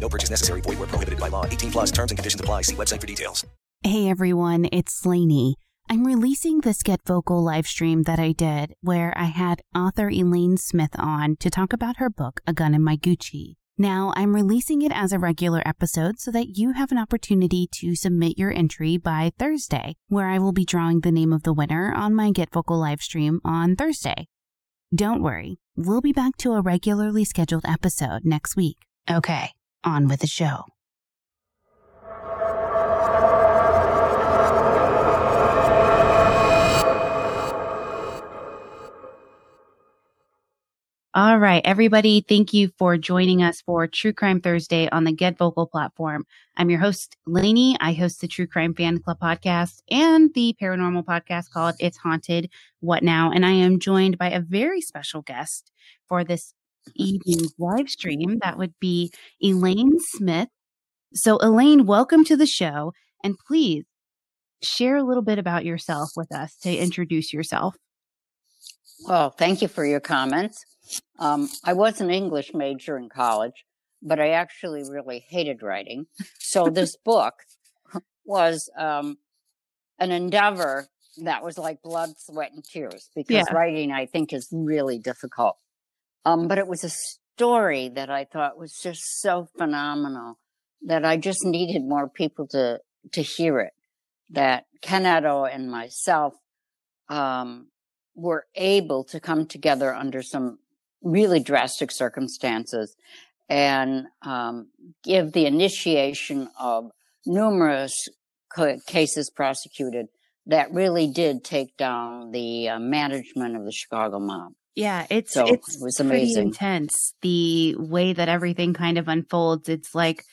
No purchase necessary. Void where prohibited by law. 18 plus terms and conditions apply. See website for details. Hey everyone, it's Lanie. I'm releasing this Get Vocal live stream that I did where I had author Elaine Smith on to talk about her book, A Gun in My Gucci. Now, I'm releasing it as a regular episode so that you have an opportunity to submit your entry by Thursday, where I will be drawing the name of the winner on my Get Vocal live stream on Thursday. Don't worry, we'll be back to a regularly scheduled episode next week. Okay, on with the show. All right, everybody, thank you for joining us for True Crime Thursday on the Get Vocal platform. I'm your host, Lanie. I host the True Crime Fan Club podcast and the paranormal podcast called It's Haunted, What Now? And I am joined by a very special guest for this evening's live stream. That would be Elaine Smith. So, Elaine, welcome to the show. And please share a little bit about yourself with us to introduce yourself. Well, thank you for your comments. Um, I was an English major in college, but I actually really hated writing. So this book was um, an endeavor that was like blood, sweat, and tears because Yeah. writing, I think, is really difficult. Um, but it was a story that I thought was just so phenomenal that I just needed more people to to hear it. That Ken and myself um, were able to come together under some really drastic circumstances and um, give the initiation of numerous ca- cases prosecuted that really did take down the uh, management of the Chicago mob. Yeah, it's So, it's it was pretty amazing. intense the way that everything kind of unfolds. It's like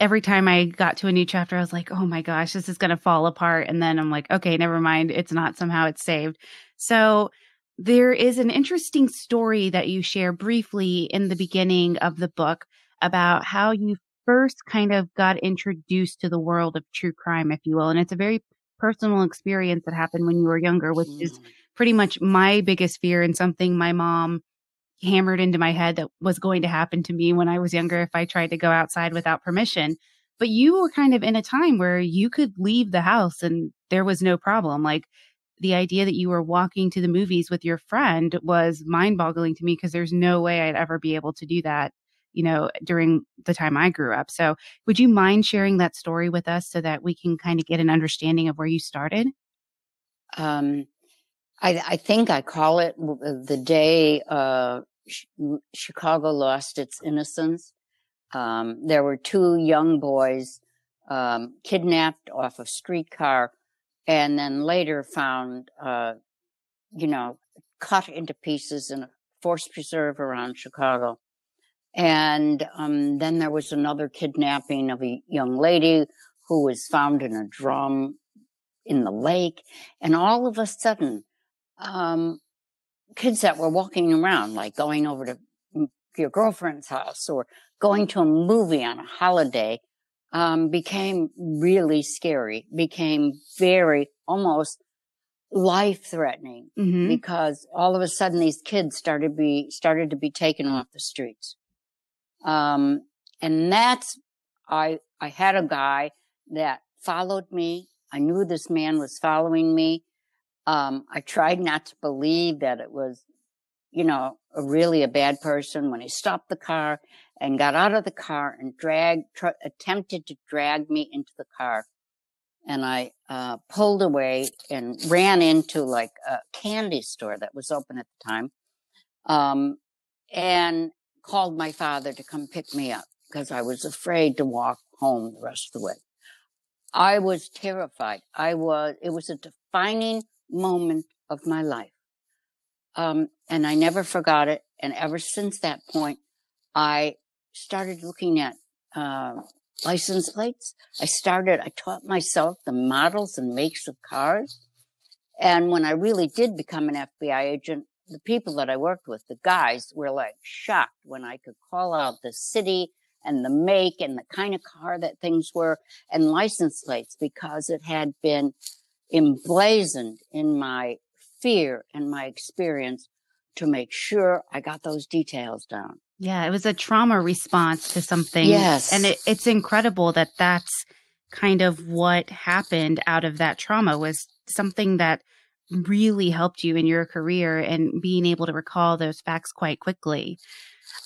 every time I got to a new chapter, I was like, "Oh my gosh, this is going to fall apart," and then I'm like, "Okay, never mind. It's not. Somehow it's saved." So there is an interesting story that you share briefly in the beginning of the book about how you first kind of got introduced to the world of true crime, if you will, and it's a very personal experience that happened when you were younger, which is mm. Pretty much my biggest fear and something my mom hammered into my head that was going to happen to me when I was younger if I tried to go outside without permission. But you were kind of in a time where you could leave the house and there was no problem. Like the idea that you were walking to the movies with your friend was mind boggling to me because there's no way I'd ever be able to do that, you know, during the time I grew up. So would you mind sharing that story with us so that we can kind of get an understanding of where you started? Um, I, I think I call it the day uh, Ch- Chicago lost its innocence. Um, there were two young boys um, kidnapped off a streetcar and then later found, uh, you know, cut into pieces in a forced preserve around Chicago. And um, then there was another kidnapping of a young lady who was found in a drum in the lake. And all of a sudden, um, kids that were walking around, like going over to your girlfriend's house or going to a movie on a holiday, um, became really scary, became very almost life threatening Mm-hmm. because all of a sudden these kids started be started to be taken off the streets. Um, and that's I I had a guy that followed me. I knew this man was following me. Um, I tried not to believe that it was, you know, a really a bad person when he stopped the car and got out of the car and dragged, tr- attempted to drag me into the car. and I uh, pulled away and ran into like a candy store that was open at the time, um, and called my father to come pick me up because I was afraid to walk home the rest of the way. I was terrified. I was. It was a defining moment of my life, um, and I never forgot it. And ever since that point, I started looking at uh, license plates. I started, I taught myself the models and makes of cars. And when I really did become an FBI agent, the people that I worked with, the guys were like shocked when I could call out the city and the make and the kind of car that things were and license plates because it had been emblazoned in my fear and my experience to make sure I got those details down. Yeah, it was a trauma response to something. Yes. And it, it's incredible that that's kind of what happened out of that trauma was something that really helped you in your career and being able to recall those facts quite quickly.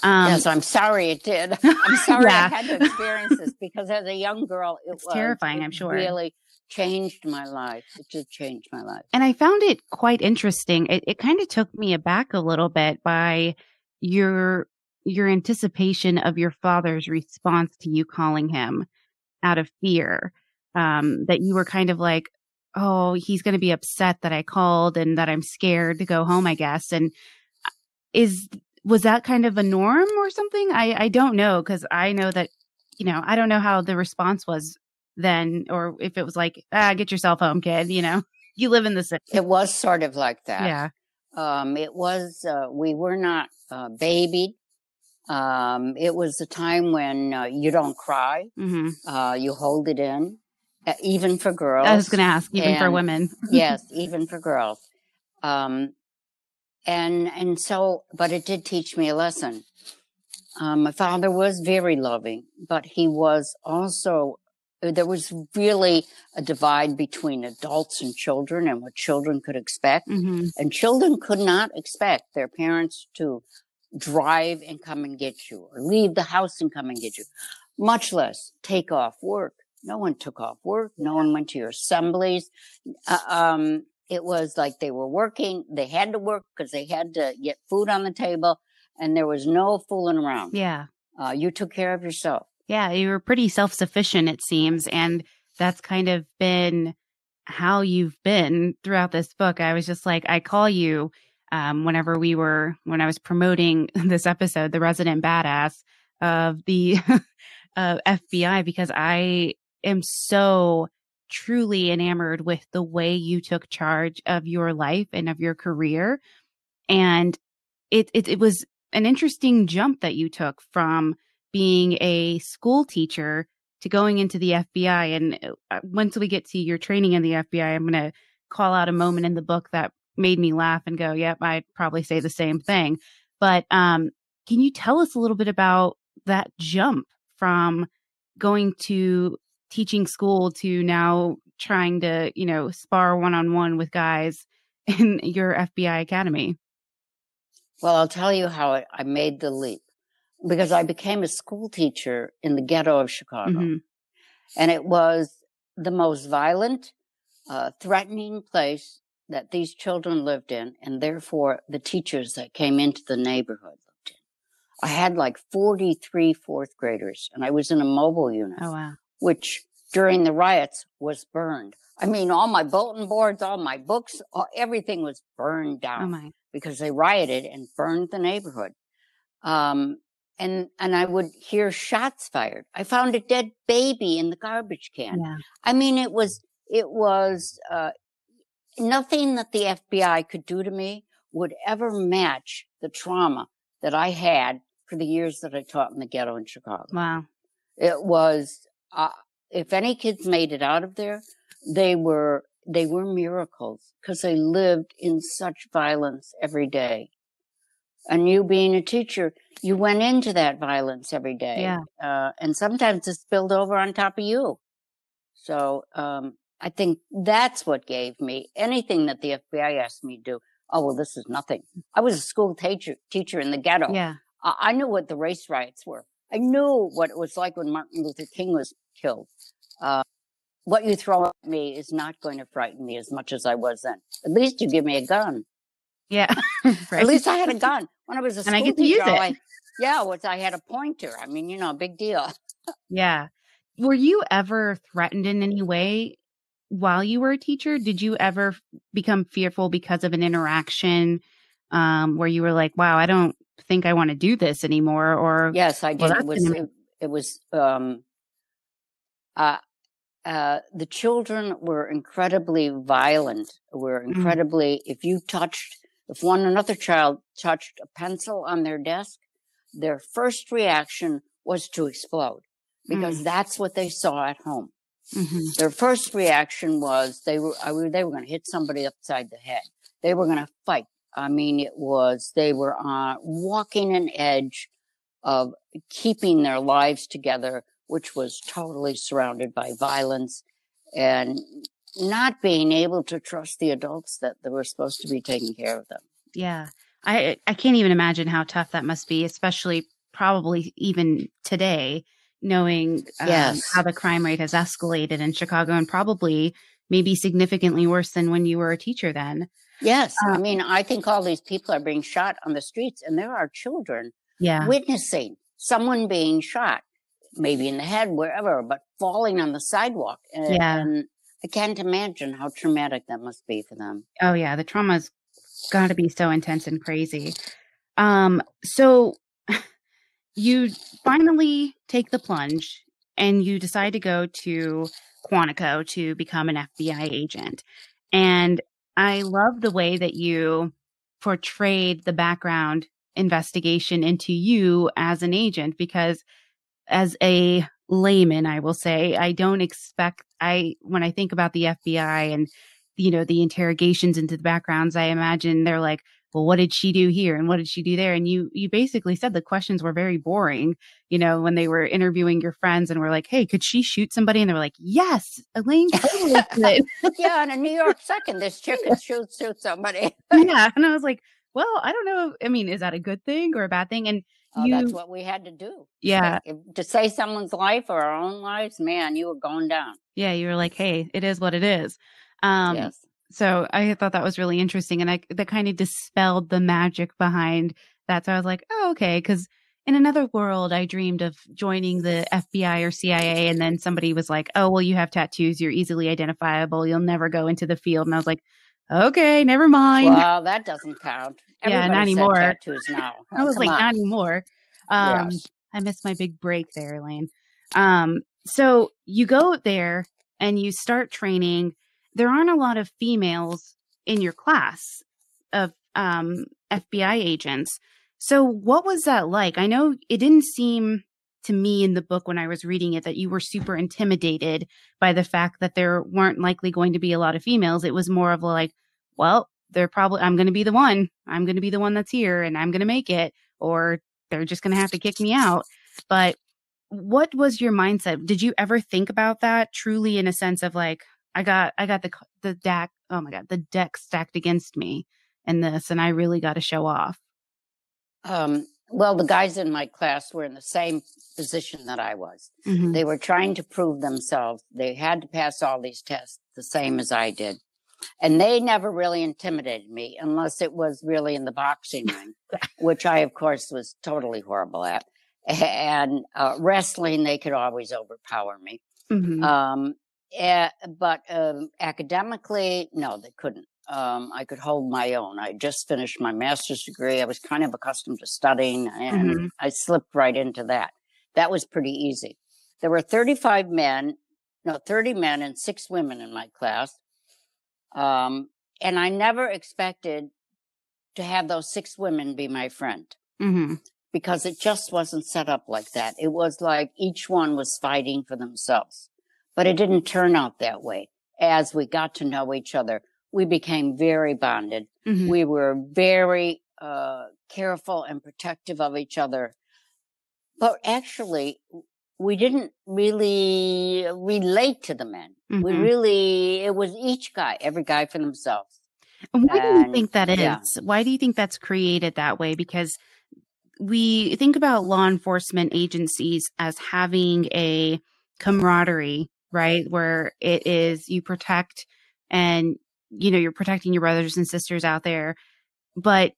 Um, yes, I'm sorry it did. I'm sorry Yeah. I had to experience this because as a young girl, it It's was terrifying, I'm sure. Really changed my life. It did change my life. and I found it quite interesting. It, it kind of took me aback a little bit by your your anticipation of your father's response to you calling him out of fear. Um, that you were kind of like, oh, he's going to be upset that I called and that I'm scared to go home, I guess. And uh, is was that kind of a norm or something? I I don't know because I know that you know I don't know how the response was then, or if it was like, ah, get yourself home, kid. You know, you live in the city. It was sort of like that. Yeah. Um, it was, uh, we were not, uh, babied. Um, it was a time when, uh, you don't cry. hmm Uh, you hold it in, uh, even for girls. I was going to ask, even for women. yes, even for girls. Um, and, and so, but it did teach me a lesson. Um, my father was very loving, but he was also, there was really a divide between adults and children and what children could expect. hmm And children could not expect their parents to drive and come and get you or leave the house and come and get you, much less take off work. No one took off work. No one went to your assemblies. Uh, um, it was like they were working. They had to work because they had to get food on the table and there was no fooling around. Yeah. Uh, you took care of yourself. Yeah. You were pretty self sufficient, it seems. And that's kind of been how you've been throughout this book. I was just like, I call you um, whenever we were, when I was promoting this episode, the resident badass of the uh, FBI, because I am so truly enamored with the way you took charge of your life and of your career. And it, it, it was an interesting jump that you took from being a school teacher to going into the FBI. And uh, once we get to your training in the FBI, I'm going to call out a moment in the book that made me laugh and go, yep, I'd probably say the same thing. But um, can you tell us a little bit about that jump from going to teaching school to now trying to, you know, spar one on one with guys in your FBI academy? Well, I'll tell you how I made the leap because I became a school teacher in the ghetto of Chicago. Mhm. And it was the most violent, uh, threatening place that these children lived in. And therefore the teachers that came into the neighborhood lived in. I had like 43 fourth graders and I was in a mobile unit, Oh, wow. which during the riots was burned. I mean, all my bulletin boards, all my books, all, everything was burned down Oh, because they rioted and burned the neighborhood. Um, and, and I would hear shots fired. I found a dead baby in the garbage can. Yeah. I mean, it was, it was, uh, nothing that the FBI could do to me would ever match the trauma that I had for the years that I taught in the ghetto in Chicago. Wow. It was, uh, if any kids made it out of there, they were, they were miracles because they lived in such violence every day. And you being a teacher, you went into that violence every day. Yeah. Uh, and sometimes it spilled over on top of you. So, um, I think that's what gave me anything that the FBI asked me to do. Oh, well, this is nothing. I was a school teacher, teacher in the ghetto. Yeah. I, I knew what the race riots were. I knew what it was like when Martin Luther King was killed. Uh, what you throw at me is not going to frighten me as much as I was then. At least you give me a gun. Yeah. At least I had a gun when I was a And I get to use teacher. it. I, yeah, was I had a pointer. I mean, you know, big deal. Yeah. Were you ever threatened in any way while you were a teacher? Did you ever become fearful because of an interaction um, where you were like, wow, I don't think I want to do this anymore? Or, Yes, I did. Well, it was it, it was um uh uh the children were incredibly violent. Were Mm. incredibly if you touched if one another child touched a pencil on their desk, their first reaction was to explode because that's what they saw at home. Mhm. Their first reaction was they were I, they were going to hit somebody upside the head. They were going to fight. I mean, it was they were uh, walking an edge of keeping their lives together, which was totally surrounded by violence and not being able to trust the adults that they were supposed to be taking care of them. yeah. I, I can't even imagine how tough that must be, especially probably even today, knowing um, Yes. how the crime rate has escalated in Chicago and probably maybe significantly worse than when you were a teacher then. Yes, I Uh, mean, I think all these people are being shot on the streets, and there are children Yeah. witnessing someone being shot, maybe in the head, wherever, but falling on the sidewalk. And, Yeah. and I can't imagine how traumatic that must be for them. Oh yeah, the trauma's got to be so intense and crazy. Um, so you finally take the plunge and you decide to go to Quantico to become an FBI agent. And I love the way that you portrayed the background investigation into you as an agent because as a layman, I will say, I don't expect I when I think about the FBI and you know the interrogations into the backgrounds, I imagine they're like, well, what did she do here and what did she do there? And you you basically said the questions were very boring, you know, when they were interviewing your friends and were like, hey, could she shoot somebody? And they were like, yes, Elaine yeah, in a New York second, this chick could shoot, shoot somebody. yeah, and I was like, well, I don't know. I mean, is that a good thing or a bad thing? And Oh, you, that's what we had to do. yeah, If- to save someone's life or our own lives, man, you were going down. yeah, you were like, hey, it is what it is. Um, yes. So I thought that was really interesting, and I that kind of dispelled the magic behind that. So I was like, oh, okay, because in another world, I dreamed of joining the FBI or CIA, and then somebody was like, oh, well, you have tattoos, you're easily identifiable, you'll never go into the field, and I was like, okay, never mind. Well, that doesn't count. Yeah, not anymore. Tattoos now. I was Come like, on. not anymore. Um, Yes. I missed my big break there, Elaine. Um, so you go there and you start training. There aren't a lot of females in your class of um, FBI agents. So what was that like? I know it didn't seem to me in the book when I was reading it that you were super intimidated by the fact that there weren't likely going to be a lot of females. It was more of like, well, they're probably, I'm going to be the one. I'm going to be the one that's here and I'm going to make it, or they're just going to have to kick me out. But what was your mindset? Did you ever think about that truly in a sense of like, I got, I got the, the deck, oh my God, the deck stacked against me in this, and I really got to show off. Um, well, the guys in my class were in the same position that I was. Mhm. They were trying to prove themselves. They had to pass all these tests the same as I did. And they never really intimidated me unless it was really in the boxing ring, which I, of course, was totally horrible at. And uh, wrestling, they could always overpower me. Mhm. Um, eh, but um, academically, no, they couldn't. Um, I could hold my own. I just finished my master's degree. I was kind of accustomed to studying, and Mhm. I slipped right into that. That was pretty easy. There were 35 men, no, 30 men and six women in my class. Um, and I never expected to have those six women be my friend Mhm. because it just wasn't set up like that. It was like each one was fighting for themselves. But it didn't turn out that way. As we got to know each other, we became very bonded. Mhm. We were very uh, careful and protective of each other. But actually, we didn't really relate to the men. We Mhm. really, it was each guy, every guy for themselves. And why do you think that is? yeah. Why do you think that's created that way? Because we think about law enforcement agencies as having a camaraderie right? Where it is you protect and, you know, you're protecting your brothers and sisters out there. But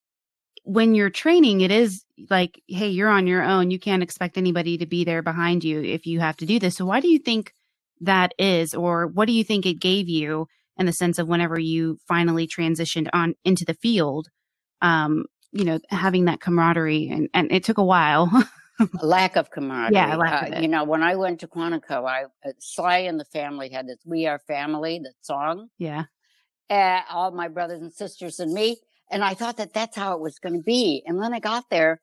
when you're training, it is like, hey, you're on your own. You can't expect anybody to be there behind you if you have to do this. So, why do you think that is, or what do you think it gave you in the sense of whenever you finally transitioned on into the field? Um, you know, having that camaraderie, and, and it took a while. A lack of camaraderie. Yeah, lack of Uh, it. you know, when I went to Quantico, I uh, Sly and the family had this "We Are Family" the song, yeah, uh, all my brothers and sisters and me, and I thought that that's how it was going to be. And when I got there,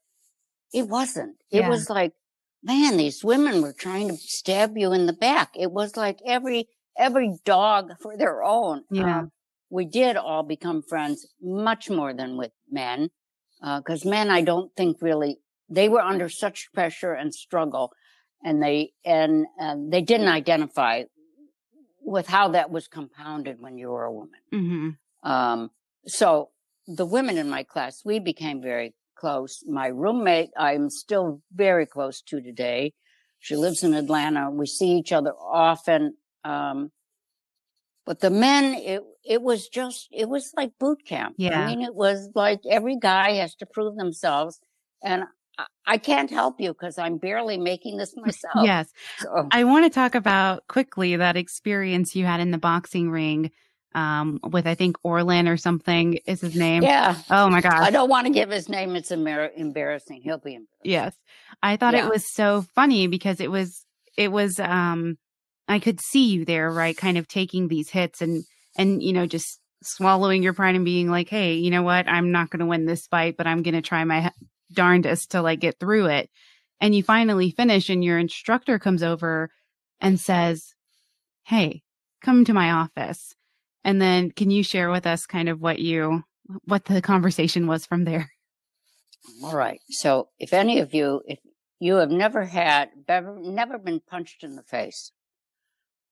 it wasn't. It Yeah. was like, man, these women were trying to stab you in the back. It was like every every dog for their own. Yeah. Um, we did all become friends much more than with men, because men, I don't think really they were under such pressure and struggle, and they and they didn't identify with how that was compounded when you were a woman. hmm Um, so the women in my class, we became very close. My roommate, I'm still very close to today. She lives in Atlanta. We see each other often. Um, but the men, it, it was just, it was like boot camp. Yeah. I mean, it was like every guy has to prove themselves. And I, can't help you because I'm barely making this myself. yes. So, I want to talk about quickly that experience you had in the boxing ring um, with I think Orlan or something is his name. yeah. Oh my gosh. I don't want to give his name. It's embar- embarrassing. He'll be embarrassed. Yes. I thought Yeah. it was so funny because it was it was um I could see you there, right? Kind of taking these hits and and you know just swallowing your pride and being like, "Hey, you know what? I'm not going to win this fight, but I'm going to try my darndest to like get through it." And you finally finish and your instructor comes over and says, "Hey, come to my office." And then can you share with us kind of what you what the conversation was from there? All right. So if any of you, if you have never had, never, been punched in the face,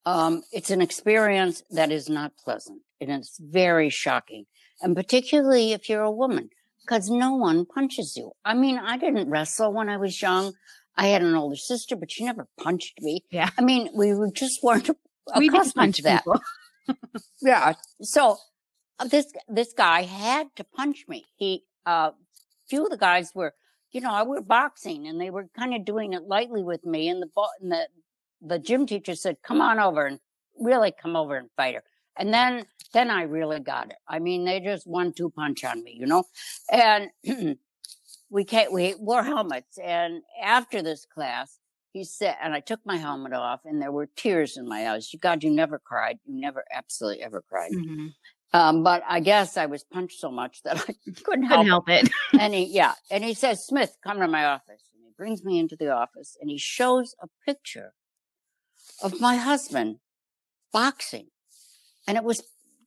um, it's an experience that is not pleasant and it's very shocking. And particularly if you're a woman, because no one punches you. I mean, I didn't wrestle when I was young. I had an older sister, but she never punched me. Yeah. I mean, we just weren't We did accustomed punch that. people. Yeah. So uh, this this guy had to punch me. He uh few of the guys were, you know, I were boxing and they were kind of doing it lightly with me and the and the the gym teacher said, "Come on over and really come over and fight her." And then then I really got it. I mean, they just one two punch on me, you know. And we can't we wore helmets and after this class he said, and I took my helmet off, and there were tears in my eyes. God, you never cried. You never, absolutely ever cried. Mhm. Um, but I guess I was punched so much that I couldn't help, Couldn't help it. it. And he, yeah, and he says, Smith, come to my office. And he brings me into the office, and he shows a picture of my husband boxing, and it was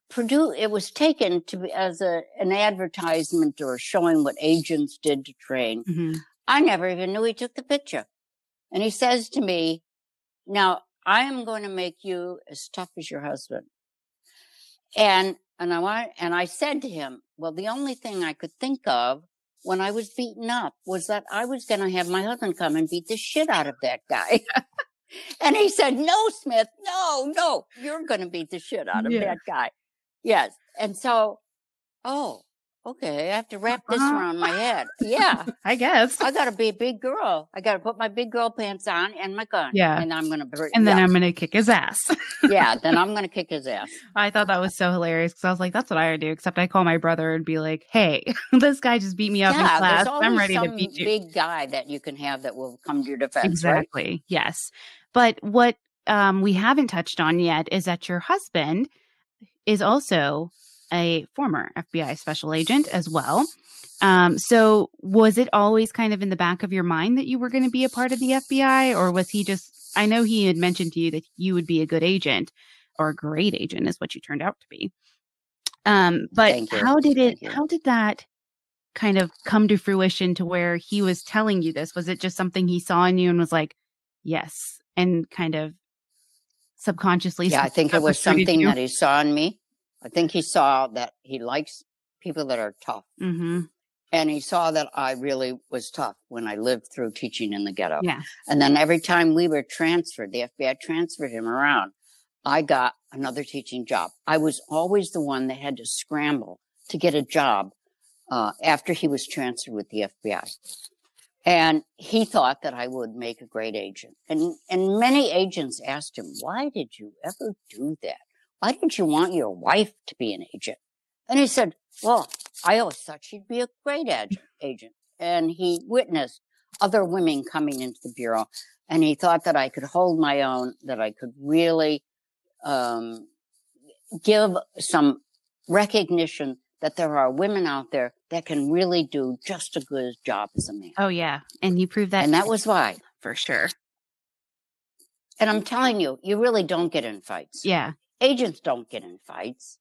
produced. It was taken to be as a an advertisement or showing what agents did to train. Mhm. I never even knew he took the picture. And he says to me, now I am going to make you as tough as your husband. And, and I want, and I said to him, well, the only thing I could think of when I was beaten up was that I was going to have my husband come and beat the shit out of that guy. and he said, no, Smith, no, no, you're going to beat the shit out of Yeah. that guy. Yes. And so, oh, okay. I have to wrap this Uh-huh. around my head. Yeah. I guess. I gotta be a big girl. I gotta put my big girl pants on and my gun. Yeah. And I'm gonna, br- And then yeah, I'm going to kick his ass. yeah, then I'm gonna kick his ass. I thought that was so hilarious because I was like, that's what I would do. Except I call my brother and be like, hey, this guy just beat me up in class. I'm ready to beat you. big guy that you can have that will come to your defense, right? exactly. Yes. But what um, we haven't touched on yet is that your husband is also a former FBI special agent as well. Um, so was it always kind of in the back of your mind that you were going to be a part of the FBI or was he just, I know he had mentioned to you that you would be a good agent or a great agent is what you turned out to be. Um, but how did it, how did that kind of come to fruition to where he was telling you this? Was it just something he saw in you and was like, yes, and kind of subconsciously? Yeah, I think it was something you? that he saw in me. I think he saw that he likes people that are tough. Mm-hmm. And he saw that I really was tough when I lived through teaching in the ghetto. Yeah. And then every time we were transferred, the FBI transferred him around. I got another teaching job. I was always the one that had to scramble to get a job uh, after he was transferred with the FBI. And he thought that I would make a great agent. And, and many agents asked him, why did you ever do that? Why didn't you want your wife to be an agent? And he said, well, I always thought she'd be a great ag- agent. And he witnessed other women coming into the bureau and he thought that I could hold my own, that I could really, um, give some recognition that there are women out there that can really do just as good a job as a man. Oh yeah, and you proved that. And that was why. for sure. And I'm telling you, you really don't get in fights. Yeah, Agents don't get in fights.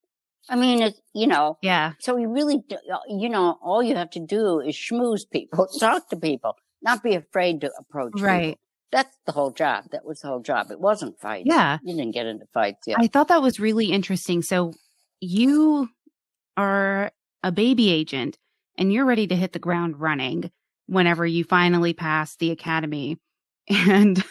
I mean, it's, you know, yeah, so you really, do, uh, you know, all you have to do is schmooze people, talk to people, not be afraid to approach people. right. That's the whole job. That was the whole job. It wasn't fights. Yeah. You didn't get into fights. Yeah. I thought that was really interesting. So you are a baby agent and you're ready to hit the ground running whenever you finally pass the academy. And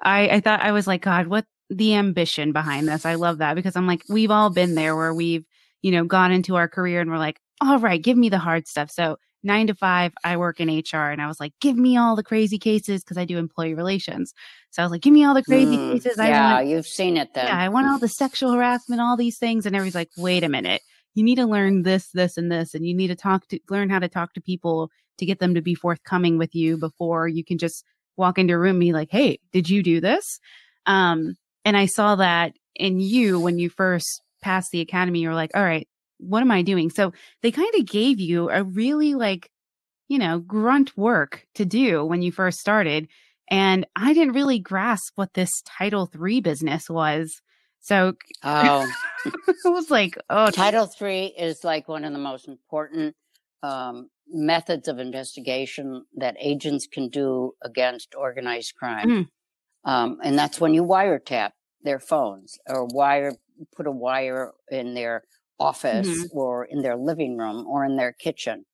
I, I thought I was like, God, what the ambition behind this? I love that because I'm like, we've all been there where we've, you know, gone into our career and we're like, all right, give me the hard stuff. So nine to five, I work in HR and I was like, give me all the crazy cases because I do employee relations. So I was like, give me all the crazy Mm, cases. I yeah, want you've seen it then. yeah, I want all the sexual harassment, all these things. And everybody's like, wait a minute. You need to learn this, this, and this. And you need to talk to, learn how to talk to people to get them to be forthcoming with you before you can just walk into a room and be like, hey, did you do this? Um, and I saw that in you when you first passed the academy. You were like, all right, what am I doing? So they kind of gave you a really like, you know, grunt work to do when you first started. And I didn't really grasp what this Title III business was. So Oh, I was like, oh, Title III is like one of the most important um, methods of investigation that agents can do against organized crime. Mm. Um, and that's when you wiretap their phones or wire, put a wire in their office Mhm. or in their living room or in their kitchen.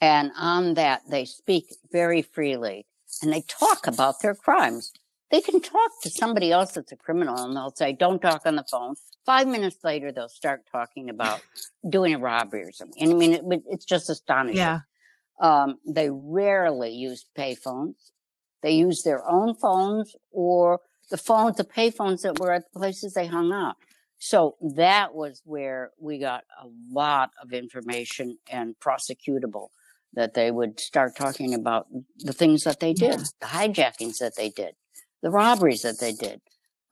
And on that, they speak very freely and they talk about their crimes. They can talk to somebody else that's a criminal and they'll say, don't talk on the phone. Five minutes later, they'll start talking about doing a robbery or something. And I mean, it, it's just astonishing. yeah, Um, they rarely use payphones. They use their own phones or the phones, the payphones that were at the places they hung out. So that was where we got a lot of information and prosecutable that they would start talking about the things that they did, the hijackings that they did, the robberies that they did,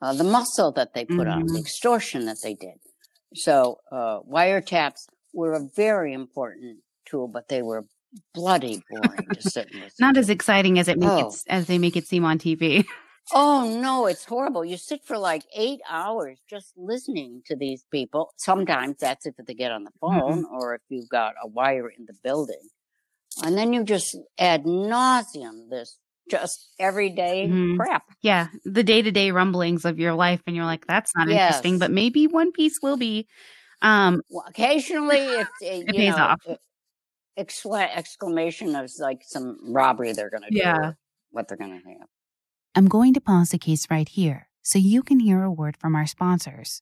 uh, the muscle that they put on, the Mhm. extortion that they did. So, uh, wiretaps were a very important tool, but they were bloody boring to sit and listen not as exciting as it make Oh. it as they make it seem on TV. Oh no, it's horrible. You sit for like eight hours just listening to these people. Sometimes that's if they get on the phone or if you've got a wire in the building. And then you just ad nauseum this just everyday Mhm. crap. yeah, the day to day rumblings of your life, and you're like, that's not Yes. interesting, but maybe One Piece will be. Um, Well, occasionally it, it, you pays know, off. excla- exclamation of like some robbery they're going to do. Yeah. What they're going to have. I'm going to pause the case right here so you can hear a word from our sponsors.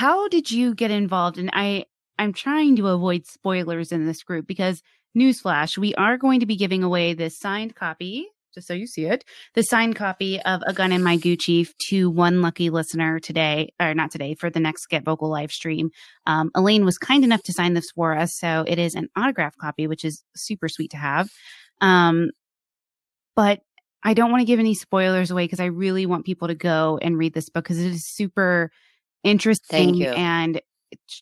How did you get involved? And I, I'm trying to avoid spoilers in this group because newsflash, we are going to be giving away this signed copy, just so you see it, the signed copy of A Gun in My Gucci to one lucky listener today, or not today, for the next Get Vocal live stream. Um, Elaine was kind enough to sign this for us. So it is an autograph copy, which is super sweet to have. Um, but I don't want to give any spoilers away because I really want people to go and read this book because it is super interesting and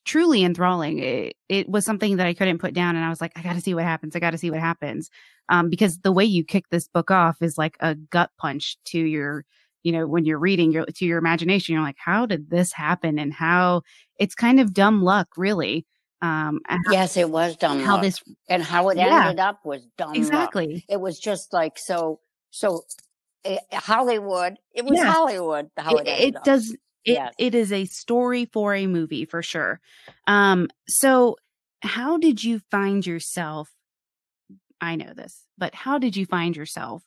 truly enthralling. It, it, was something that I couldn't put down, and I was like, I got to see what happens. I got to see what happens, um, because the way you kick this book off is like a gut punch to your, you know, when you're reading your to your imagination. You're like, how did this happen? And how it's kind of dumb luck, really. Um, yes, it was dumb. How luck. this and how it yeah, ended up was dumb. Exactly. Luck. It was just like so. So eh, Hollywood. It was yeah. Hollywood. How it, it, it does it, yes. it is a story for a movie for sure. Um, so how did you find yourself? I know this, but how did you find yourself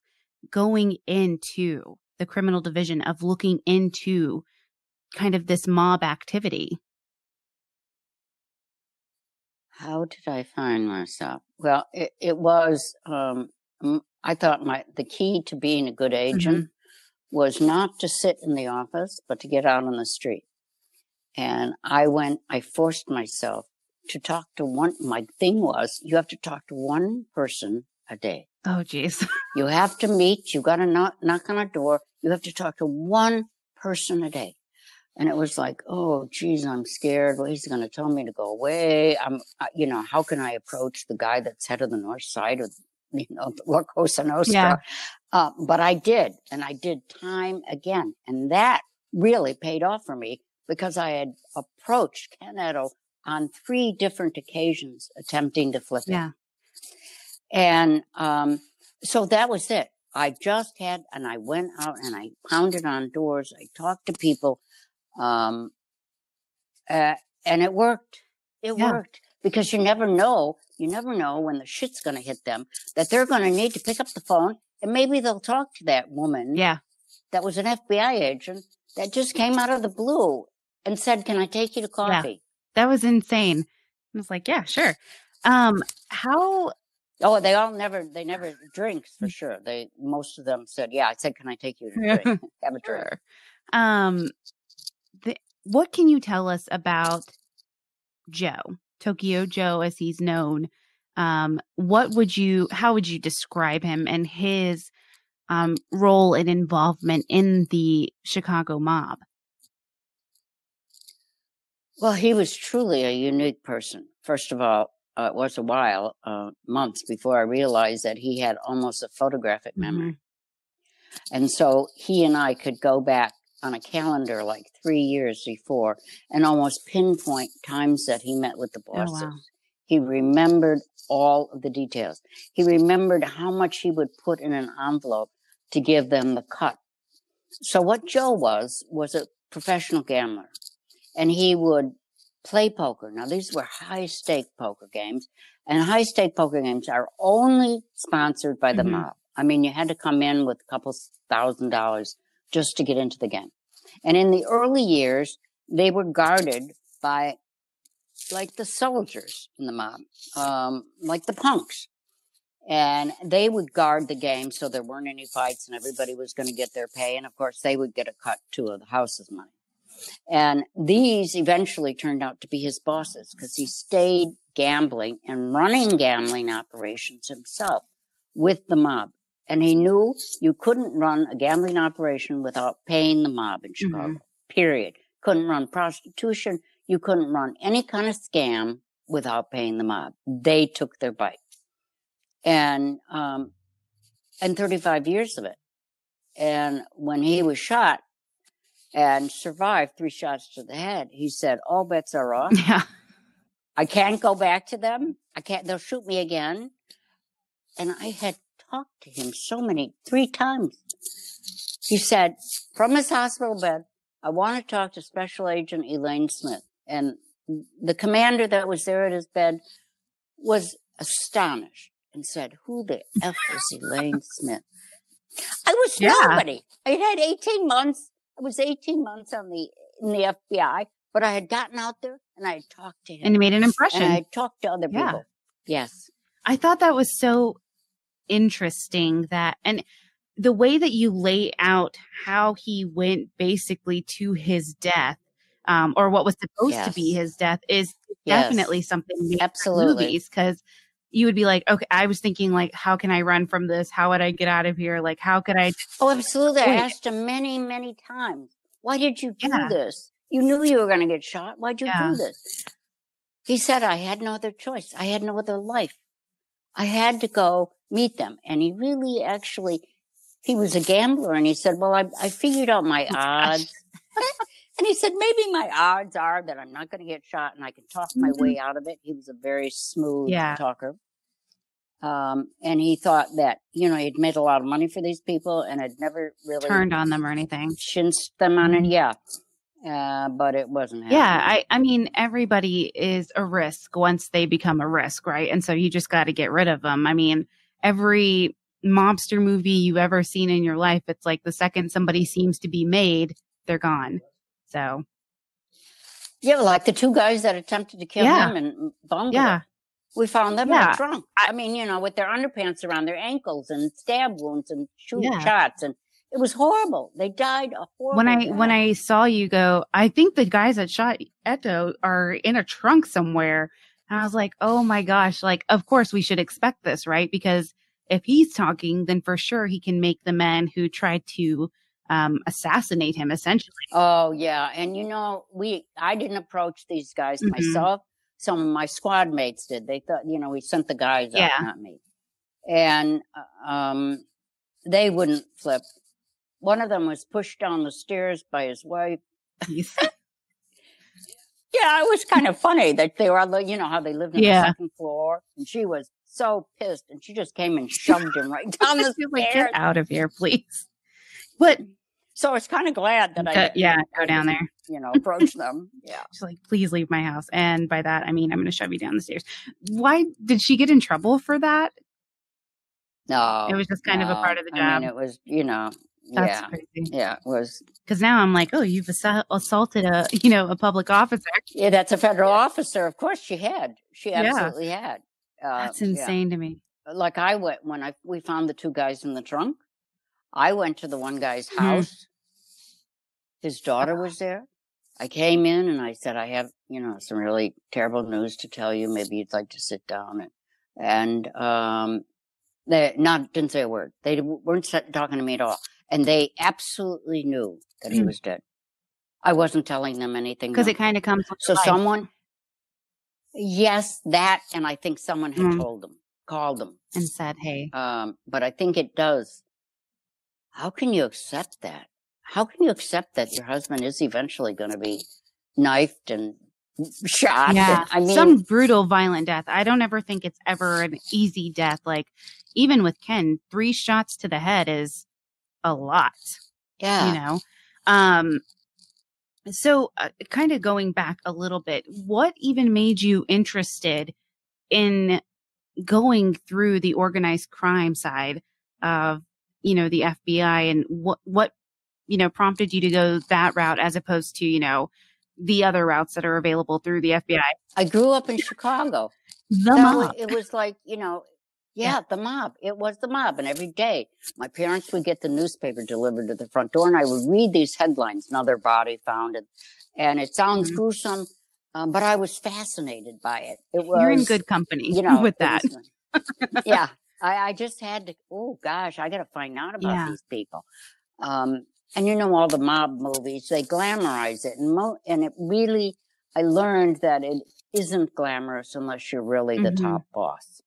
going into the criminal division of looking into kind of this mob activity? How did I find myself? Well, it, it was, um, I thought my, the key to being a good agent mm-hmm was not to sit in the office, but to get out on the street. And I went, I forced myself to talk to one, my thing was you have to talk to one person a day. Oh, geez. you have to meet, you got to knock, knock on a door. You have to talk to one person a day. And it was like, oh, geez, I'm scared. Well, he's going to tell me to go away. I'm, you know, how can I approach the guy that's head of the north side of you know, La Cosa Nostra. Yeah. Uh, but I did, and I did time again. And that really paid off for me because I had approached Ken Eto on three different occasions attempting to flip it. Yeah. And, um, so that was it. I just had, and I went out and I pounded on doors. I talked to people. Um, uh, and it worked. It yeah. worked because you never know you never know when the shit's going to hit them that they're going to need to pick up the phone and maybe they'll talk to that woman. Yeah. That was an FBI agent that just came out of the blue and said, "Can I take you to coffee?" Yeah. That was insane. I was like, "Yeah, sure." Um, how? Oh, they all never. They never drinks for sure. They most of them said, "Yeah." I said, "Can I take you to drink? Have a drink?" Um, the, what can you tell us about Joe? Tokyo Joe, as he's known, um, what would you, how would you describe him and his um, role and involvement in the Chicago mob? Well, he was truly a unique person. First of all, uh, it was a while, uh, months before I realized that he had almost a photographic memory. Mm-hmm. And so he and I could go back on a calendar like three years before and almost pinpoint times that he met with the bosses. Oh, wow. He remembered all of the details. He remembered how much he would put in an envelope to give them the cut. So what Joe was, was a professional gambler and he would play poker. Now these were high stake poker games and high stake poker games are only sponsored by the mm-hmm. mob. I mean, you had to come in with a couple thousand dollars just to get into the game. And in the early years, they were guarded by like the soldiers in the mob, um, like the punks. And they would guard the game so there weren't any fights and everybody was going to get their pay. And of course, they would get a cut too of the house's money. And these eventually turned out to be his bosses because he stayed gambling and running gambling operations himself with the mob. And he knew you couldn't run a gambling operation without paying the mob in Chicago, mm-hmm. period. Couldn't run prostitution. You couldn't run any kind of scam without paying the mob. They took their bite. And, um, and 35 years of it. And when he was shot and survived three shots to the head, he said, all bets are off. Yeah. I can't go back to them. I can't, they'll shoot me again. And I had talked to him so many, three times. He said from his hospital bed, I want to talk to Special Agent Elaine Smith. And the commander that was there at his bed was astonished and said, who the F is Elaine Smith? I was yeah. nobody. I had 18 months. I was 18 months on the, in the FBI. But I had gotten out there and I had talked to him. And made an impression. And I had talked to other Yeah. people. Yes. I thought that was so interesting that, and the way that you lay out how he went basically to his death, um, or what was supposed to be his death, is Yes. definitely something Absolutely. movies because you would be like, okay, I was thinking like, how can I run from this? How would I get out of here? Like, how could I? Oh, absolutely. I asked him many, many times, why did you do Yeah. this? You knew you were going to get shot. Why'd you Yeah. do this? He said, I had no other choice. I had no other life. I had to go meet them. And he really actually, he was a gambler and he said, well, I, I figured out my odds. and he said, maybe my odds are that I'm not going to get shot and I can talk my way out of it. He was a very smooth Mm-hmm. Yeah. talker. Um, and he thought that, you know, he'd made a lot of money for these people and had never really Turned on them or anything. chinched them on it. Yeah. Uh, but it wasn't happening. Yeah, I, I mean, everybody is a risk once they become a risk, right? And so you just got to get rid of them. I mean, every mobster movie you've ever seen in your life, it's like the second somebody seems to be made, they're gone. So, yeah, like the two guys that attempted to kill Yeah. him and bungled yeah. We found them in Yeah. the trunk. I, mean, you know, with their underpants around their ankles and stab wounds and shoot Yeah. shots, and it was horrible. They died a horrible. when I when. I saw you go, I think the guys that shot Eto are in a trunk somewhere. And I was like, oh my gosh, like of course we should expect this, right? Because if he's talking, then for sure he can make the men who tried to um, assassinate him essentially. Oh yeah, and you know, we I didn't approach these guys Mhm. myself. Some of my squad mates did. They thought, you know, we sent the guys Yeah. out, not me. And uh, um, they wouldn't flip. One of them was pushed down the stairs by his wife. Yeah, it was kind of funny that they were, on the- you know, how they lived on Yeah. the second floor, and she was so pissed, and she just came and shoved him right down the She's like, stairs. get out of here, please. But So I was kind of glad that I, didn't, yeah, go down there. you know, approach them. Yeah. she's like, please leave my house. And by that, I mean, I'm going to shove you down the stairs. Why did she get in trouble for that? No, It was just kind of a part of the I mean, job. it was, you know, That's yeah, crazy. yeah, it was. Because now I'm like, oh, you've assa- assaulted a, you know, a public officer. Yeah, that's a federal officer. Of course, she had. She Yeah. absolutely had. Uh, That's yeah. insane to me. Like I went when I we found the two guys in the trunk. I went to the one guy's Mhm. house. His daughter was there. I came in and I said, I have, you know, some really terrible news to tell you. Maybe you'd like to sit down. And, and um, they not didn't say a word. They weren't talking to me at all, and they absolutely knew that he Mm. was dead. I wasn't telling them anything Because it kind of comes So life. someone, yes, that, and I think someone had Mm. told them, called them. and said, hey, Um, but I think it does. How can you accept that? How can you accept that your husband is eventually going to be knifed and shot? yeah, And, I mean, some brutal, violent death. I don't ever think it's ever an easy death. Like, even with Ken, three shots to the head is a lot. yeah. you know um so uh, kind of going back a little bit what even made you interested in going through the organized crime side of you know the FBI and what what you know prompted you to go that route as opposed to you know the other routes that are available through the FBI I grew up in Chicago. the mob. was- it was like, you know, yeah, the mob. It was the mob. And every day my parents would get the newspaper delivered to the front door and I would read these headlines, another body found. And, and it sounds Mhm. gruesome, um, but I was fascinated by it. It was, you're in good company you know, with that was- yeah. I, I just had to, oh gosh, I got to find out about Yeah. these people. Um, and you know, all the mob movies, they glamorize it. And, mo- and it really, I learned that it isn't glamorous unless you're really the Mhm. top boss.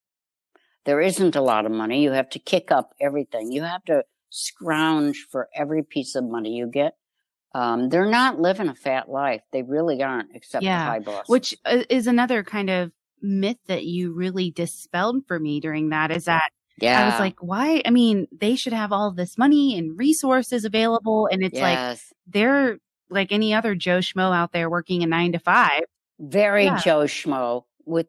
There isn't a lot of money. You have to kick up everything. You have to scrounge for every piece of money you get. Um, they're not living a fat life. They really aren't, except Yeah, the high boss. which is another kind of myth that you really dispelled for me during that is that yeah, I was like, why? I mean, they should have all this money and resources available. And it's like, they're like any other Joe Schmo out there working a nine to five. very Yeah. Joe Schmo with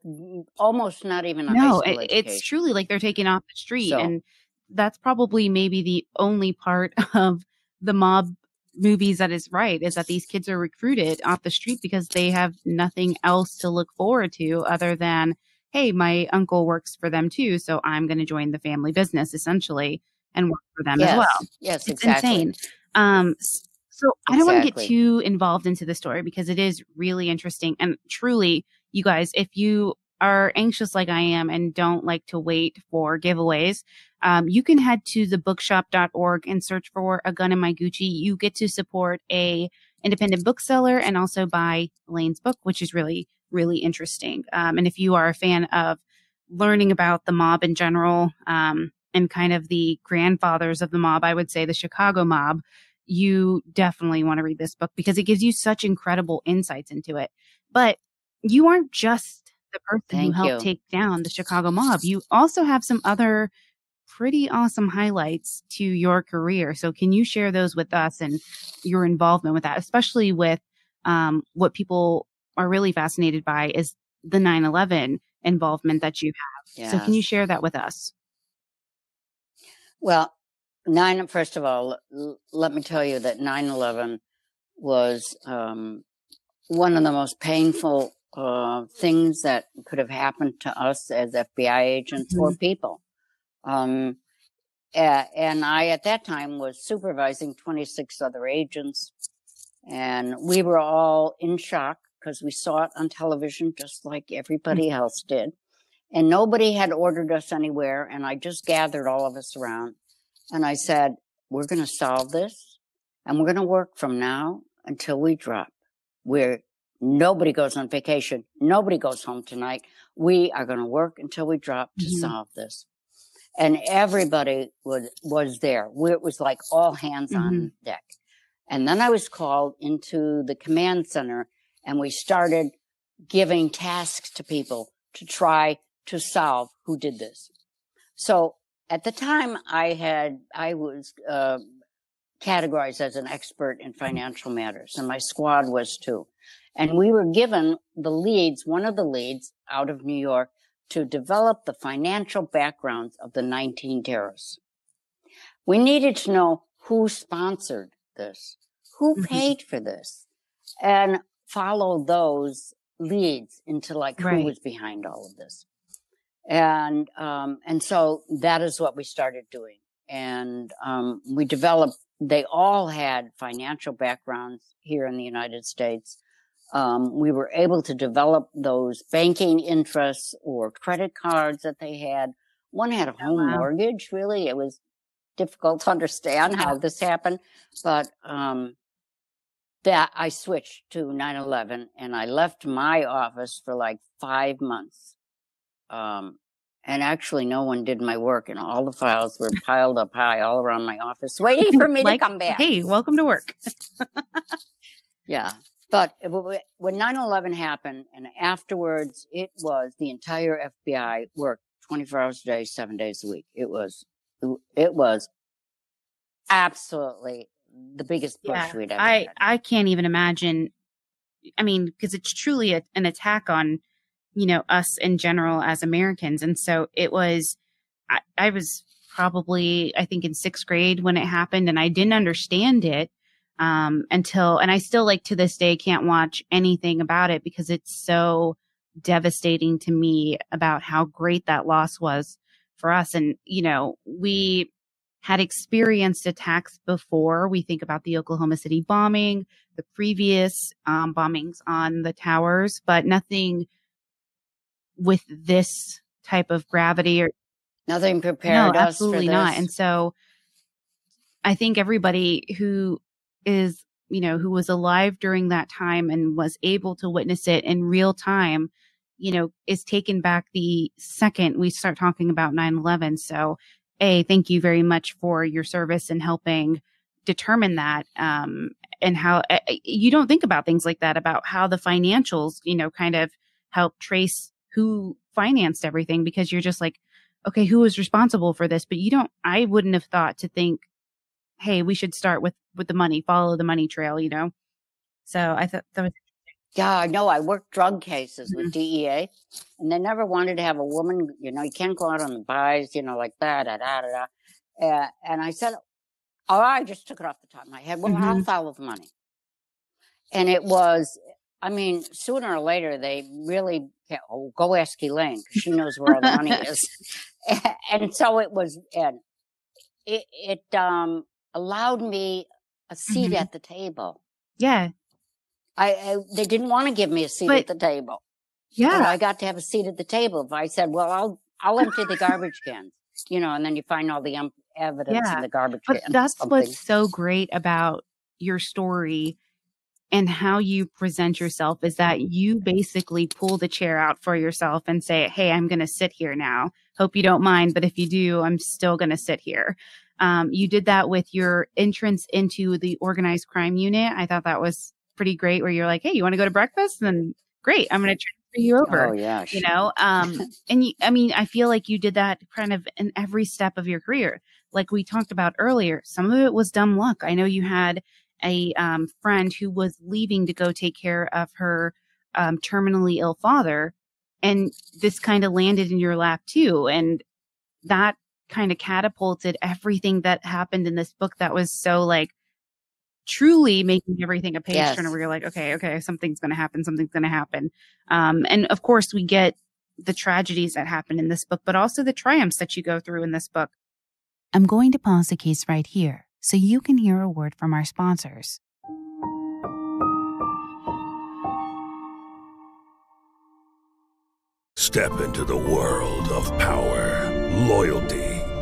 almost not even a No, it, it's truly like they're taken off the street. So- And that's probably maybe the only part of the mob movies that is right is that these kids are recruited off the street because they have nothing else to look forward to other than, hey, my uncle works for them too, so I'm going to join the family business essentially and work for them yes. as well. Yes, It's exactly. insane. Um, so I don't want to get too involved into the story because it is really interesting and truly, you guys, if you are anxious like I am and don't like to wait for giveaways, um, you can head to thebookshop.org and search for a gun in my Gucci. You get to support a independent bookseller and also buy Lane's book, which is really, really interesting. Um, and if you are a fan of learning about the mob in general, um, and kind of the grandfathers of the mob, I would say the Chicago mob, you definitely want to read this book because it gives you such incredible insights into it. But you aren't just the person who helped you. take down the Chicago mob. You also have some other pretty awesome highlights to your career. So can you share those with us and your involvement with that, especially with um, what people are really fascinated by is the 9-11 involvement that you have. So can you share that with us? Well, nine. First of all, l- let me tell you that 9/11 was um, one of the most painful uh, things that could have happened to us as FBI agents or people. Um, and I, at that time, was supervising 26 other agents, and we were all in shock because we saw it on television just like everybody else did. And nobody had ordered us anywhere. And I just gathered all of us around. And I said, we're going to solve this and we're going to work from now until we drop. Where nobody goes on vacation. Nobody goes home tonight. We are going to work until we drop to Mhm. solve this. And everybody was, was there. We- It was like all hands on deck. And then I was called into the command center and we started giving tasks to people to try to solve who did this. So at the time I had, I was, uh, categorized as an expert in financial matters and my squad was too. And we were given the leads, one of the leads out of New York to develop the financial backgrounds of the 19 terrorists. We needed to know who sponsored this, who Mhm. paid for this, and follow those leads into like Right. who was behind all of this. And um, and so that is what we started doing. And um, we developed. They all had financial backgrounds here in the United States. Um, we were able to develop those banking interests or credit cards that they had. One had a home wow. mortgage. Really, it was difficult to understand how this happened, but um, that I switched to 9/11 and I left my office for like five months. Um, and actually, no one did my work, and all the files were piled up high all around my office, waiting for me Like, to come back. Hey, welcome to work. Yeah. But when 9-11 happened and afterwards, it was the entire FBI worked 24 hours a day, seven days a week. It was, it was absolutely the biggest push Yeah, we'd ever I had. I can't even imagine. I mean, because it's truly a, an attack on, you know, us in general as Americans, and so it was. I, I was probably I think in sixth grade when it happened, and I didn't understand it um, until, and I still like to this day can't watch anything about it because it's so devastating to me about how great that loss was for us, and you know we had experienced attacks before. We think about the Oklahoma City bombing, the previous um, bombings on the towers, but nothing with this type of gravity or Nothing no, prepared us for absolutely not. And so I think everybody who is, you know, who was alive during that time and was able to witness it in real time, you know, is taken back the second we start talking about 9 11. So, A, thank you very much for your service and helping determine that. Um, and how uh, you don't think about things like that, about how the financials, you know, kind of help trace who financed everything because you're just like, okay, who was responsible for this? But you don't, I wouldn't have thought to think, hey, we should start with, with the money, follow the money trail, you know? So I thought that was, Yeah, I know. I worked drug cases Mm-hmm. with DEA, and they never wanted to have a woman. You know, you can't go out on the buys. You know, like that, da da da da. Uh, and I said, Oh, I just took it off the top of my head. Well, Mhm. I'll follow the money. And it was, I mean, sooner or later, they really, oh, go ask Elaine because she knows where all the money is. And so it was, and it, it um, allowed me a seat Mhm. at the table. Yeah. I, I they didn't want to give me a seat But- at the table. Yeah. I got to have a seat at the table. If I said, well, I'll, I'll empty the garbage cans, you know, and then you find all the um, evidence Yeah. in the garbage can. But can. that's what's so great about your story and how you present yourself is that you basically pull the chair out for yourself and say, Hey, I'm going to sit here now. Hope you don't mind, but if you do, I'm still going to sit here. Um, you did that with your entrance into the organized crime unit. I thought that was pretty great where you're like, Hey, you want to go to breakfast? Then great. I'm going to transfer you over Oh, yeah. you know um and you, i mean i feel like you did that kind of in every step of your career like we talked about earlier some of it was dumb luck i know you had a um, friend who was leaving to go take care of her um, terminally ill father and this kind of landed in your lap too and that kind of catapulted everything that happened in this book that was so like truly making everything a page Yes. turner where you're like okay okay something's going to happen something's going to happen um, and of course we get the tragedies that happen in this book but also the triumphs that you go through in this book I'm going to pause the case right here so you can hear a word from our sponsors. Step into the world of power, loyalty,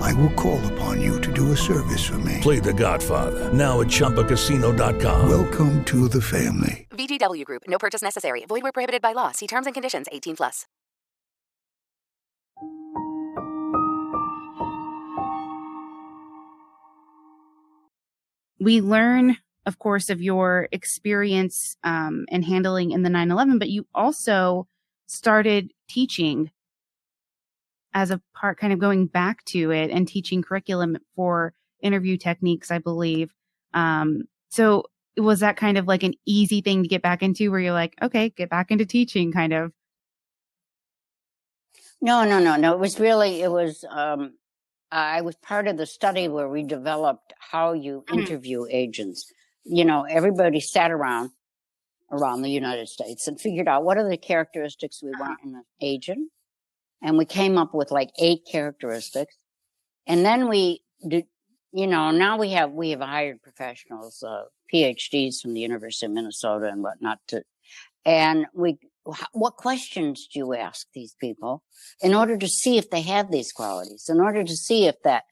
I will call upon you to do a service for me. Play The Godfather now at ChumbaCasino.com. Welcome to the family. VGW Group. No purchase necessary. Void where prohibited by law. See terms and conditions. 18 plus. we learn of course of your experience um, and handling in the 9-11 but you also started teaching as a part kind of going back to it and teaching curriculum for interview techniques i believe um, so was that kind of like an easy thing to get back into where you're like okay get back into teaching kind of No, no, no, no. It was really, it was, um, I was part of the study where we developed how you Mhm. interview agents. You know, everybody sat around, around the United States and figured out what are the characteristics we want in an agent. And we came up with like eight characteristics. And then we did, you know, now we have, we have hired professionals, uh, PhDs from the University of Minnesota and whatnot to, and we, what questions do you ask these people in order to see if they have these qualities, in order to see if that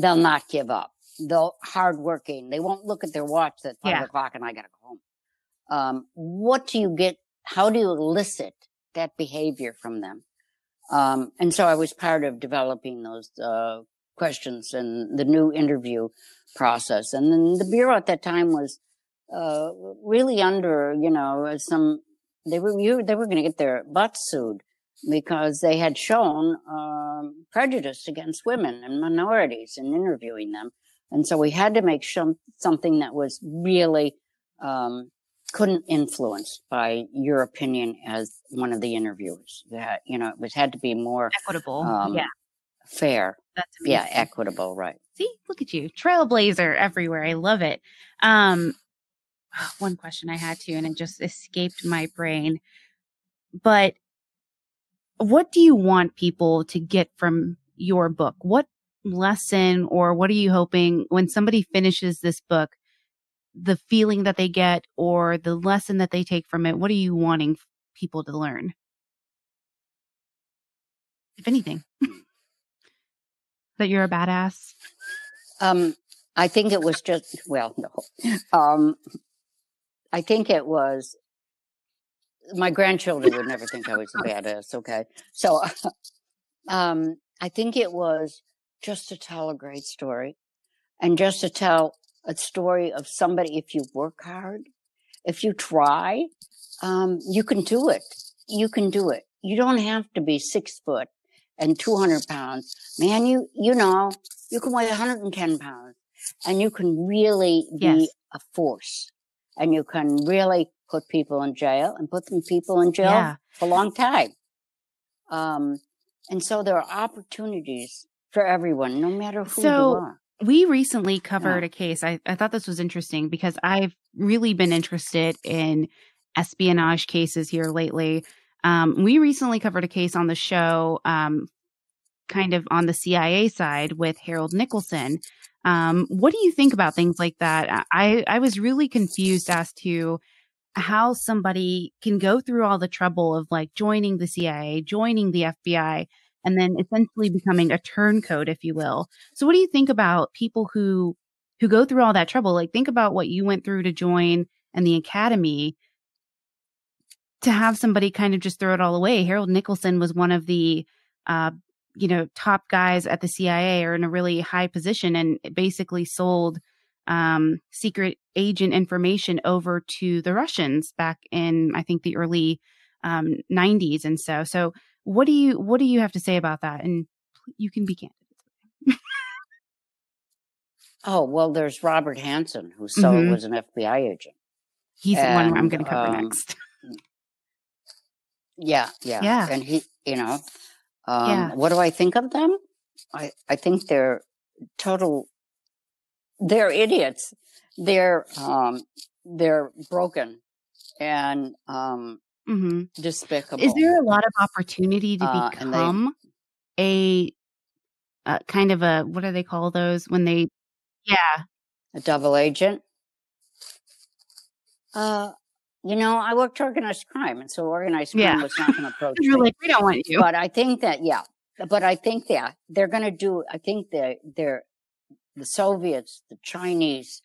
they'll not give up, they'll hardworking, they won't look at their watch at five Yeah. o'clock and I gotta go home. Um, what do you get? How do you elicit that behavior from them? Um, and so I was part of developing those, uh, questions and the new interview process. And then the Bureau at that time was, uh, really under, you know, some, they were, you, they were going to get their butts sued because they had shown, um, prejudice against women and minorities in interviewing them. And so we had to make some, something that was really, um, couldn't influence by your opinion as one of the interviewers. That, you know, it was, had to be more, equitable um, yeah fair. that's Yeah, equitable, right. See, look at you, trailblazer everywhere. I love it. Um, one question I had to, and it just escaped my brain. But what do you want people to get from your book? What lesson or what are you hoping when somebody finishes this book, the feeling that they get or the lesson that they take from it? What are you wanting people to learn? If anything, that you're a badass. Um, I think it was just, well, no. Um, I think it was, my grandchildren would never think I was a badass. Okay. So, um, I think it was just to tell a great story and just to tell a story of somebody, if you work hard, if you try, um, you can do it. You can do it. You don't have to be six foot and 200 pounds, man, you, you know, you can weigh 110 pounds and you can really be Yes. a force and you can really put people in jail and put them people in jail Yeah. for a long time. Um, and so there are opportunities for everyone, no matter who you are. We recently covered a case. I, I thought this was interesting because I've really been interested in espionage cases here lately. Um, we recently covered a case on the show, um, kind of on the CIA side with Harold Nicholson. Um, what do you think about things like that? I, I was really confused as to how somebody can go through all the trouble of like joining the CIA, joining the FBI, and then essentially becoming a turncoat, if you will. So what do you think about people who who go through all that trouble? Like think about what you went through to join and the academy to have somebody kind of just throw it all away. Harold Nicholson was one of the uh you know top guys at the CIA or in a really high position and basically sold um secret agent information over to the Russians back in I think the early um 90s and so so what do you what do you have to say about that and you can be candid Oh, well, there's Robert Hanssen, who so Mhm. was an FBI agent. he's the one I'm going to cover um, next Yeah, yeah. Yeah. And he, you know, um, Yeah. what do I think of them? I, I think they're total, they're idiots. They're, um, they're broken and, um, hmm despicable. Is there a lot of opportunity to Uh, and they- become a uh, kind of a what do they call those when they? Yeah, a double agent? Uh, you know, I worked organized crime, and so organized crime Yeah. was not going to approach you're me. like we don't want you. But I think that, yeah, but I think that they're going to do, I think that they're, the Soviets, the Chinese,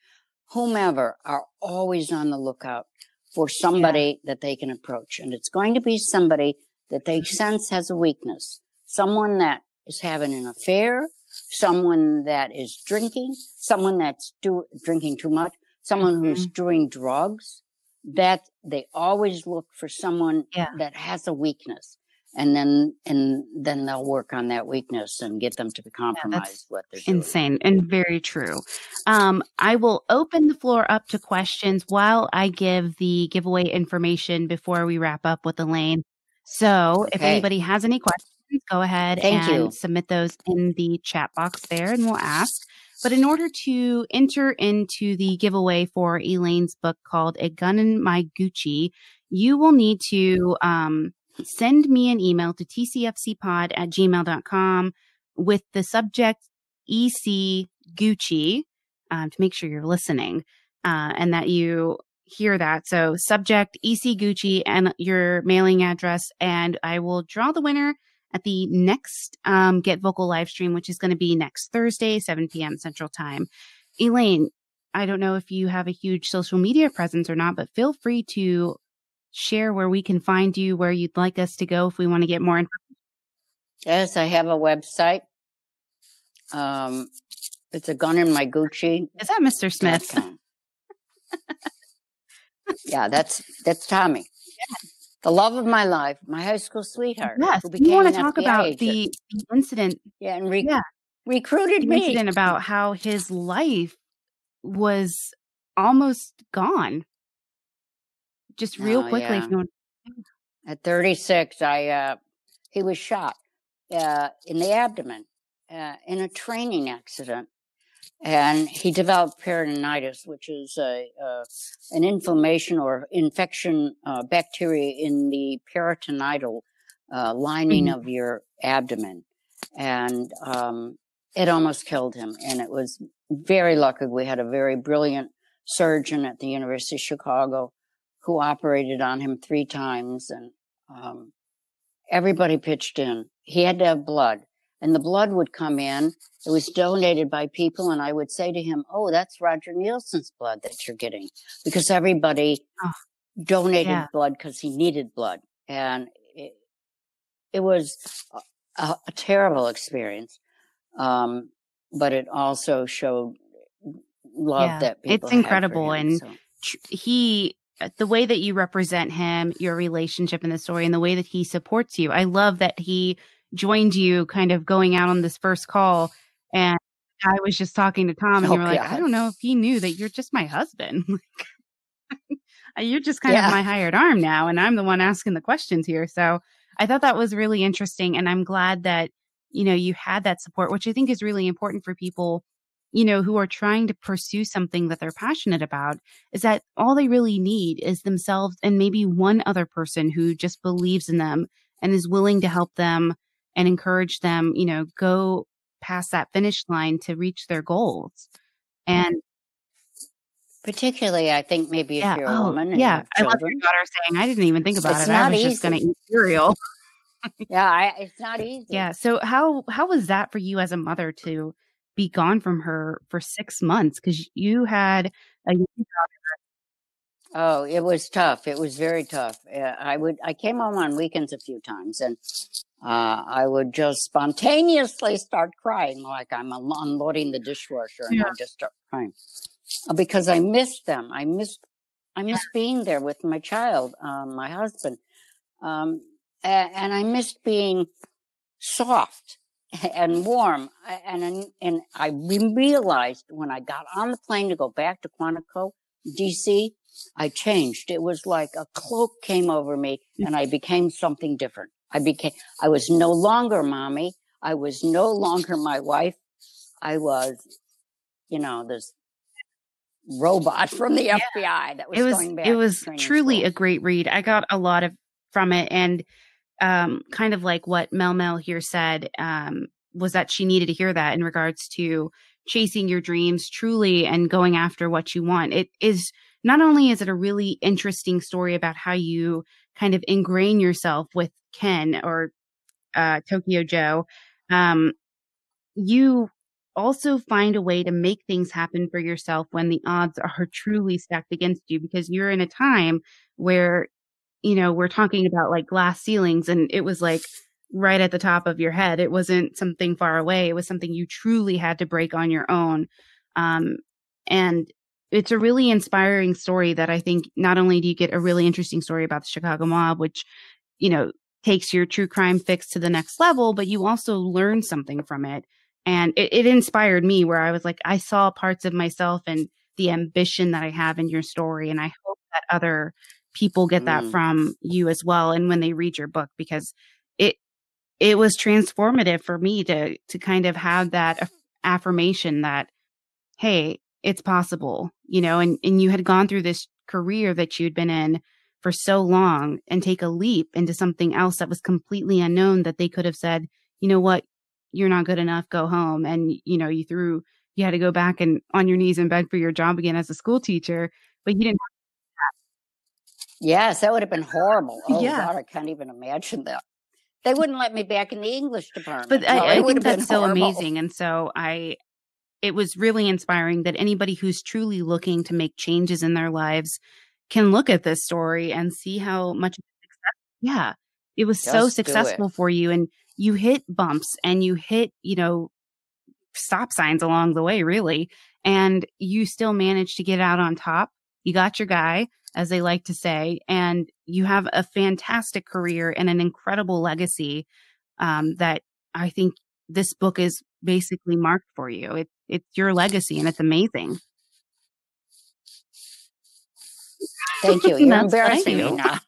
whomever are always on the lookout for somebody that they can approach. And it's going to be somebody that they mm-hmm. sense has a weakness, someone that is having an affair, someone that is drinking, someone that's do, drinking too much, someone who's mm-hmm. doing drugs, that they always look for someone Yeah. that has a weakness. And then, and then they'll work on that weakness and get them to compromise what they're doing. insane and very true. Um, I will open the floor up to questions while I give the giveaway information before we wrap up with Elaine. So if anybody has any questions, go ahead Thank and you. submit those in the chat box there and we'll ask. But in order to enter into the giveaway for Elaine's book called A Gun in My Gucci, you will need to um, send me an email to tcfcpod at gmail.com with the subject EC Gucci um, to make sure you're listening uh, and that you hear that. So, subject EC Gucci and your mailing address, and I will draw the winner at the next um, Get Vocal live stream, which is going to be next Thursday, 7 p.m. Central Time. Elaine, I don't know if you have a huge social media presence or not, but feel free to share where we can find you, where you'd like us to go if we want to get more information. Yes, I have a website. Um, it's a gun in my Gucci. Is that Mr. Smith? yeah, that's that's Tommy. The love of my life, my high school sweetheart. Yes, you want to talk FBI about agent. the, the incident yeah, and re- yeah. recruited the me. incident about how his life was almost gone. Just real Oh, quickly, yeah. if you want. At 36, I uh, he was shot uh, in the abdomen uh, in a training accident, and he developed peritonitis, which is a, uh, an inflammation or infection uh, bacteria in the peritonital uh, lining Mhm. of your abdomen, and um, it almost killed him. And it was very lucky we had a very brilliant surgeon at the University of Chicago who operated on him three times and um, everybody pitched in. He had to have blood and the blood would come in. It was donated by people and I would say to him, Oh, that's Roger Nielsen's blood that you're getting because everybody Oh, donated yeah. blood because he needed blood. And it, it was a, a, terrible experience. Um, but it also showed love Yeah, that people it's incredible, him, and so. tr- he the way that you represent him, your relationship in the story, and the way that he supports you. I love that he joined you kind of going out on this first call. And I was just talking to Tom and Oh, you were like, God. I don't know if he knew that you're just my husband. Like, you're just kind Yeah. of my hired arm now. And I'm the one asking the questions here. So I thought that was really interesting. And I'm glad that, you know, you had that support, which I think is really important for people, you know, who are trying to pursue something that they're passionate about, is that all they really need is themselves and maybe one other person who just believes in them and is willing to help them and encourage them, you know, go past that finish line to reach their goals. Mm-hmm. And Particularly, I think maybe if yeah, you're a oh, woman and yeah. I love your daughter saying, I didn't even think about It's it. I was just going to eat cereal. Yeah, I, it's not easy. Yeah. So how how was that for you as a mother to be gone from her for six months because you had a Oh, it was tough. It was very tough. Uh, I would, I came home on weekends a few times and, uh, I would just spontaneously start crying like I'm unloading the dishwasher and I just start crying Uh, because I missed them. I missed, I missed being there with my child, um, my husband. Um, and I missed being soft and warm. And, and I realized when I got on the plane to go back to Quantico, DC, I changed. It was like a cloak came over me hmm. and I became something different. I became, I was no longer mommy. I was no longer my wife. I was, you know, this robot from the FBI that was, it was going back it was truly school. a great read. I got a lot of from it and um kind of like what Mel Mel here said um was that she needed to hear that in regards to chasing your dreams truly and going after what you want. It is not only is it a really interesting story about how you kind of ingrain yourself with Ken or uh Tokyo Joe um you also find a way to make things happen for yourself when the odds are truly stacked against you because you're in a time where you know we're talking about like glass ceilings and it was like right at the top of your head. It wasn't something far away. It was something you truly had to break on your own. Um and it's a really inspiring story that i think not only do you get a really interesting story about the chicago mob which you know takes your true crime fix to the next level but you also learn something from it. And it, it inspired me where i was like i saw parts of myself and the ambition that i have in your story and i hope that other people get that Mm. from you as well and when they read your book because it it was transformative for me to to kind of have that aff- affirmation that hey it's possible you know and and you had gone through this career that you'd been in for so long and take a leap into something else that was completely unknown that they could have said you know what? You're not good enough. Go home. And you know you threw you had to go back and on your knees and beg for your job again as a school teacher but you didn't Yes, that would have been horrible. Oh Yeah. God, I can't even imagine that. They wouldn't let me back in the English department. but No, I, I think that's so horrible. amazing and so i it was really inspiring that anybody who's truly looking to make changes in their lives can look at this story and see how much of a success yeah it was so Just it. successful for you and you hit bumps and you hit you know stop signs along the way really and you still managed to get out on top you got your guy as they like to say and you have a fantastic career and an incredible legacy um, that i think this book is basically marked for you it, it's your legacy and it's amazing Thank you. You're embarrassing thank me now.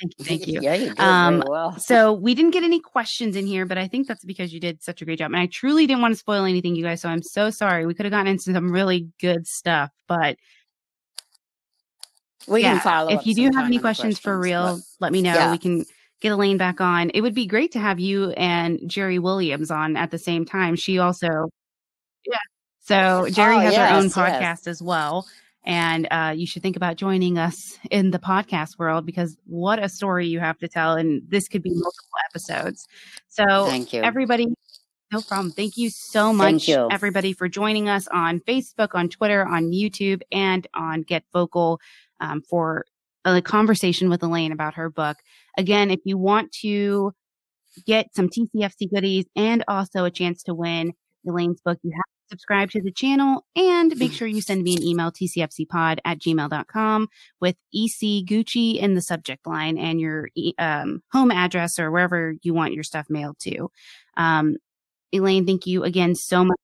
thank you thank you Yeah, you did Um, very well. so we didn't get any questions in here, but I think that's because you did such a great job. And I truly didn't want to spoil anything, you guys. So I'm so sorry. We could have gotten into some really good stuff, but We yeah, can follow if you do have any on the questions for real, questions, let me know. Yeah. We can get Elaine back on. It would be great to have you and Jerry Williams on at the same time. She also, yeah. So Jerry Oh, has her own podcast yes. as well. And uh, you should think about joining us in the podcast world because what a story you have to tell. And this could be multiple episodes. So Thank you. everybody, no problem. Thank you so much, you. everybody, for joining us on Facebook, on Twitter, on YouTube, and on Get Vocal um, for a conversation with Elaine about her book. Again, if you want to get some TCFC goodies and also a chance to win Elaine's book, you have to subscribe to the channel, and make sure you send me an email, tcfcpod at gmail.com with EC Gucci in the subject line and your um, home address or wherever you want your stuff mailed to. Um, Elaine, thank you again so much.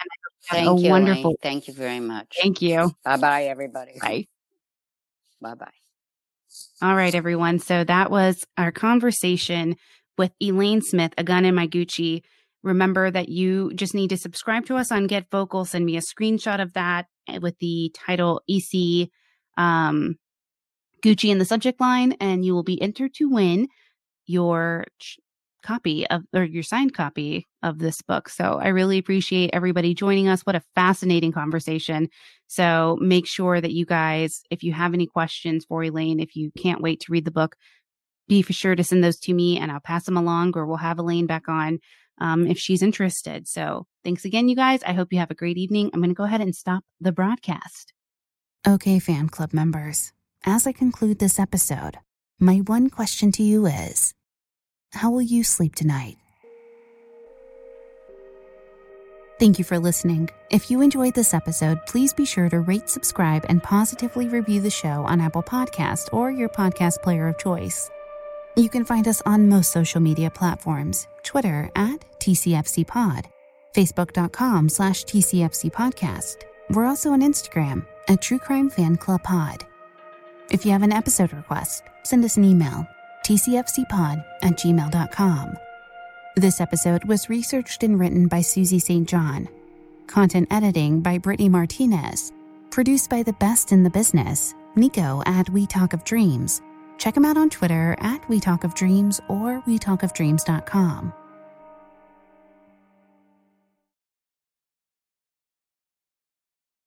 And I hope you have Thank a you. wonderful. Elaine. Thank you very much. Thank you. Bye bye, everybody. Bye. Bye bye. All right, everyone. So that was our conversation with Elaine Smith, a gun in my Gucci. Remember that you just need to subscribe to us on Get Vocal. Send me a screenshot of that with the title EC um, Gucci in the subject line, and you will be entered to win your copy of or your signed copy of this book. So I really appreciate everybody joining us. What a fascinating conversation. So make sure that you guys, if you have any questions for Elaine, if you can't wait to read the book, be for sure to send those to me and I'll pass them along or we'll have Elaine back on um, if she's interested. So thanks again, you guys. I hope you have a great evening. I'm going to go ahead and stop the broadcast. Okay, fan club members, as I conclude this episode, my one question to you is How will you sleep tonight? Thank you for listening. If you enjoyed this episode, please be sure to rate, subscribe, and positively review the show on Apple Podcast or your podcast player of choice. You can find us on most social media platforms Twitter at TCFCPod, Facebook.com slash TCFCPodcast. We're also on Instagram at True Crime Fan Club Pod. If you have an episode request, send us an email tcfcpod at gmail.com. This episode was researched and written by Susie St. John. Content editing by Brittany Martinez. Produced by the best in the business, Nico at We Talk of Dreams. Check him out on Twitter at We Talk of Dreams or WeTalkOfDreams.com.